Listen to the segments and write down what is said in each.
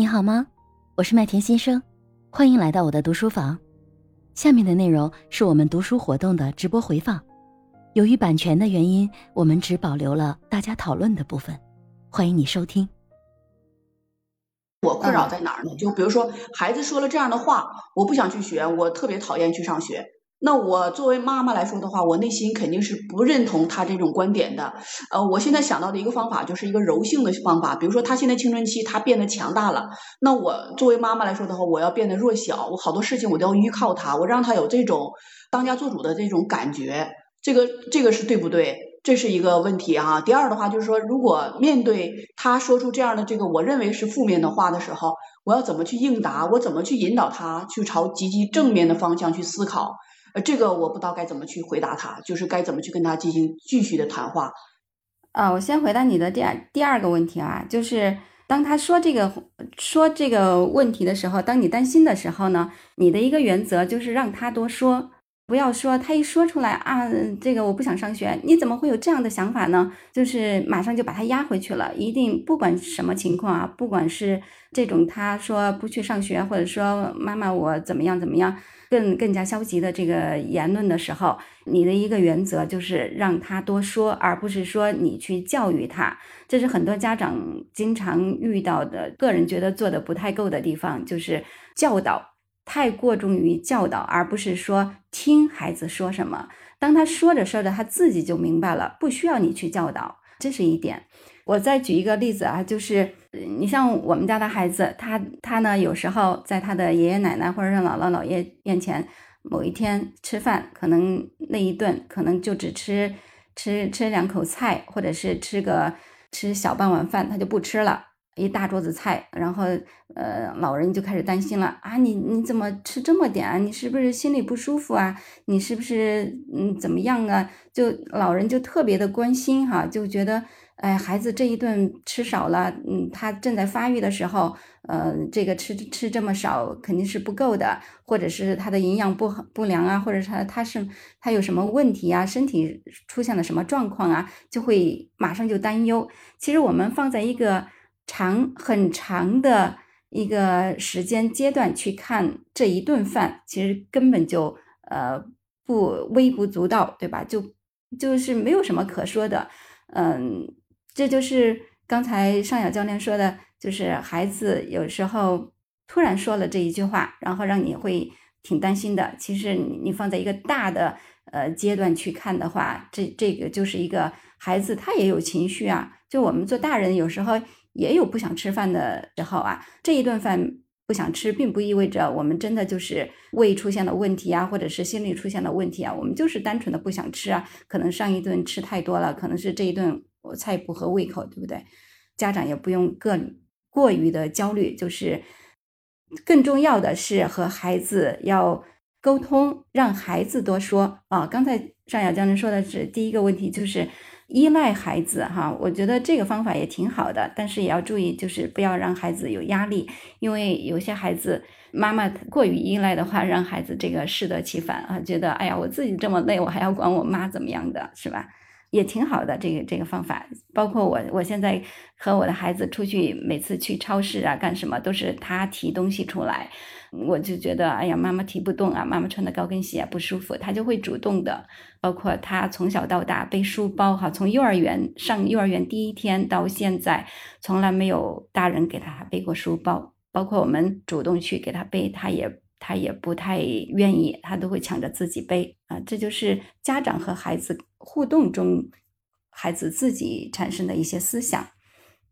你好吗？我是麦田先生，欢迎来到我的读书房。下面的内容是我们读书活动的直播回放，由于版权的原因，我们只保留了大家讨论的部分。欢迎你收听。我困扰在哪儿呢？就比如说，孩子说了这样的话，我不想去学，我特别讨厌去上学。那我作为妈妈来说的话，我内心肯定是不认同他这种观点的。呃，我现在想到的一个方法就是一个柔性的方法，比如说他现在青春期，他变得强大了，那我作为妈妈来说的话，我要变得弱小，我好多事情我都要依靠他，我让他有这种当家做主的这种感觉，这个这个是对不对？这是一个问题哈。第二的话就是说，如果面对他说出这样的这个我认为是负面的话的时候，我要怎么去应答？我怎么去引导他去朝积极正面的方向去思考？呃，这个我不知道该怎么去回答他，就是该怎么去跟他进行继续的谈话。啊，我先回答你的第二第二个问题啊，就是当他说这个说这个问题的时候，当你担心的时候呢，你的一个原则就是让他多说，不要说他一说出来啊，这个我不想上学，你怎么会有这样的想法呢？就是马上就把他压回去了，一定不管什么情况啊，不管是这种他说不去上学，或者说妈妈我怎么样怎么样。更更加消极的这个言论的时候，你的一个原则就是让他多说，而不是说你去教育他。这是很多家长经常遇到的，个人觉得做的不太够的地方，就是教导太过重于教导，而不是说听孩子说什么。当他说着说着，他自己就明白了，不需要你去教导，这是一点。我再举一个例子啊，就是你像我们家的孩子，他他呢有时候在他的爷爷奶奶或者是姥姥姥爷面前，某一天吃饭，可能那一顿可能就只吃吃吃两口菜，或者是吃个吃小半碗饭，他就不吃了，一大桌子菜，然后呃老人就开始担心了啊，你你怎么吃这么点啊？你是不是心里不舒服啊？你是不是嗯怎么样啊？就老人就特别的关心哈，就觉得。哎，孩子这一顿吃少了，嗯，他正在发育的时候，呃，这个吃吃这么少肯定是不够的，或者是他的营养不不良啊，或者他他是他有什么问题啊，身体出现了什么状况啊，就会马上就担忧。其实我们放在一个长很长的一个时间阶段去看这一顿饭，其实根本就呃不微不足道，对吧？就就是没有什么可说的，嗯。这就是刚才尚雅教练说的，就是孩子有时候突然说了这一句话，然后让你会挺担心的。其实你放在一个大的呃阶段去看的话，这这个就是一个孩子他也有情绪啊。就我们做大人有时候也有不想吃饭的时候啊，这一顿饭不想吃，并不意味着我们真的就是胃出现了问题啊，或者是心理出现了问题啊。我们就是单纯的不想吃啊，可能上一顿吃太多了，可能是这一顿。我菜不合胃口，对不对？家长也不用过过于的焦虑，就是更重要的是和孩子要沟通，让孩子多说啊。刚才尚雅教练说的是第一个问题，就是依赖孩子哈。我觉得这个方法也挺好的，但是也要注意，就是不要让孩子有压力，因为有些孩子妈妈过于依赖的话，让孩子这个适得其反啊，觉得哎呀，我自己这么累，我还要管我妈怎么样的，是吧？也挺好的，这个这个方法，包括我，我现在和我的孩子出去，每次去超市啊，干什么都是他提东西出来，我就觉得，哎呀，妈妈提不动啊，妈妈穿的高跟鞋不舒服，他就会主动的。包括他从小到大背书包，哈，从幼儿园上幼儿园第一天到现在，从来没有大人给他背过书包，包括我们主动去给他背，他也。他也不太愿意，他都会抢着自己背啊，这就是家长和孩子互动中，孩子自己产生的一些思想。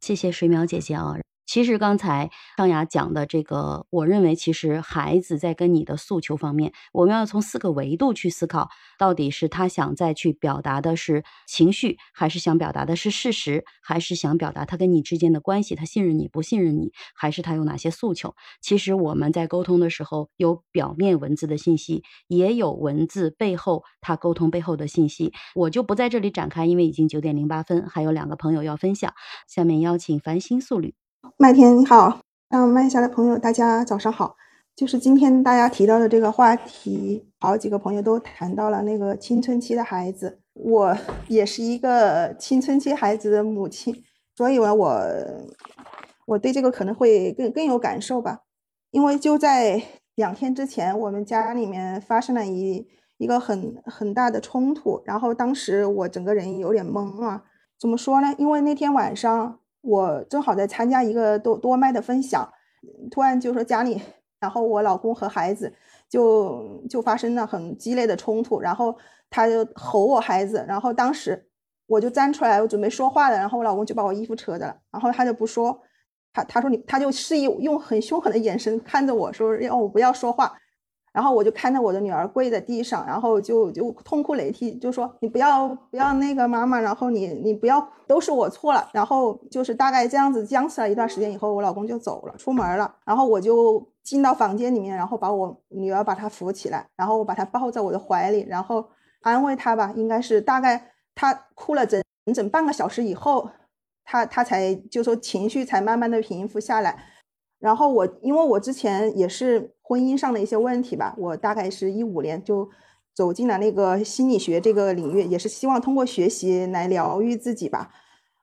谢谢水淼姐姐啊。其实刚才张雅讲的这个，我认为其实孩子在跟你的诉求方面，我们要从四个维度去思考，到底是他想再去表达的是情绪，还是想表达的是事实，还是想表达他跟你之间的关系，他信任你不信任你，还是他有哪些诉求？其实我们在沟通的时候，有表面文字的信息，也有文字背后他沟通背后的信息，我就不在这里展开，因为已经九点零八分，还有两个朋友要分享。下面邀请繁星素旅。麦田你好，让麦下的朋友大家早上好。就是今天大家提到的这个话题，好几个朋友都谈到了那个青春期的孩子。我也是一个青春期孩子的母亲，所以呢，我我对这个可能会更更有感受吧，因为就在两天之前，我们家里面发生了一一个很很大的冲突，然后当时我整个人有点懵啊。怎么说呢？因为那天晚上我正好在参加一个多多麦的分享，突然就说家里，然后我老公和孩子就就发生了很激烈的冲突，然后他就吼我孩子，然后当时我就站出来，我准备说话了，然后我老公就把我衣服扯着了，然后他就不说，他他说你，他就示意用很凶狠的眼神看着我说要我不要说话。然后我就看到我的女儿跪在地上，然后就就痛哭流涕，就说你不要不要那个妈妈，然后你你不要都是我错了，然后就是大概这样子僵持了一段时间以后，我老公就走了，出门了，然后我就进到房间里面，然后把我女儿把她扶起来，然后我把她抱在我的怀里，然后安慰她吧，应该是大概她哭了整整半个小时以后，她她才就说情绪才慢慢的平复下来。然后我，因为我之前也是婚姻上的一些问题吧，我大概是一五年就走进了那个心理学这个领域，也是希望通过学习来疗愈自己吧。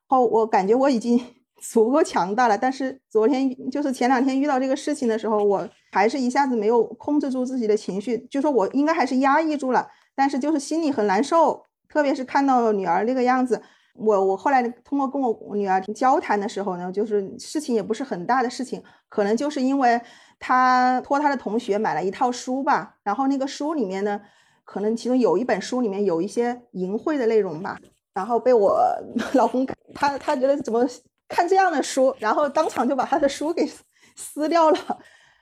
后我感觉我已经 足够强大了，但是昨天就是前两天遇到这个事情的时候，我还是一下子没有控制住自己的情绪，就说我应该还是压抑住了，但是就是心里很难受，特别是看到女儿那个样子。我我后来通过跟我女儿交谈的时候呢，就是事情也不是很大的事情，可能就是因为她托她的同学买了一套书吧，然后那个书里面呢，可能其中有一本书里面有一些淫秽的内容吧，然后被我 老公他他觉得怎么看这样的书，然后当场就把他的书给撕掉了。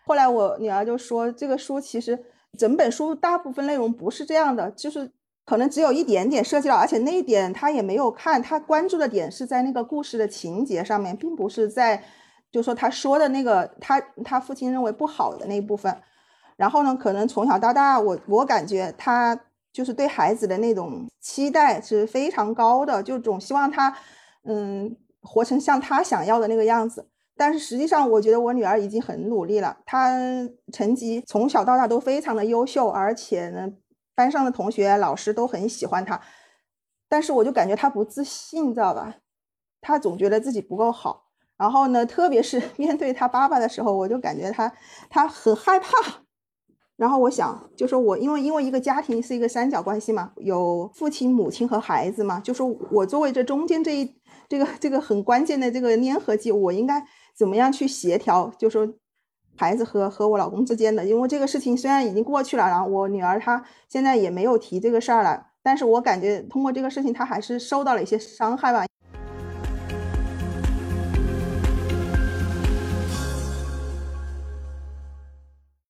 后来我女儿就说，这个书其实整本书大部分内容不是这样的，就是。可能只有一点点涉及到，而且那一点他也没有看，他关注的点是在那个故事的情节上面，并不是在，就说他说的那个他他父亲认为不好的那一部分。然后呢，可能从小到大，我我感觉他就是对孩子的那种期待是非常高的，就总希望他嗯活成像他想要的那个样子。但是实际上，我觉得我女儿已经很努力了，她成绩从小到大都非常的优秀，而且呢。班上的同学、老师都很喜欢他，但是我就感觉他不自信，知道吧？他总觉得自己不够好。然后呢，特别是 面对他爸爸的时候，我就感觉他他很害怕。然后我想，就说我因为因为一个家庭是一个三角关系嘛，有父亲、母亲和孩子嘛，就说我作为这中间这一这个这个很关键的这个粘合剂，我应该怎么样去协调？就说。孩子和和我老公之间的，因为这个事情虽然已经过去了，然后我女儿她现在也没有提这个事儿了，但是我感觉通过这个事情，她还是受到了一些伤害吧。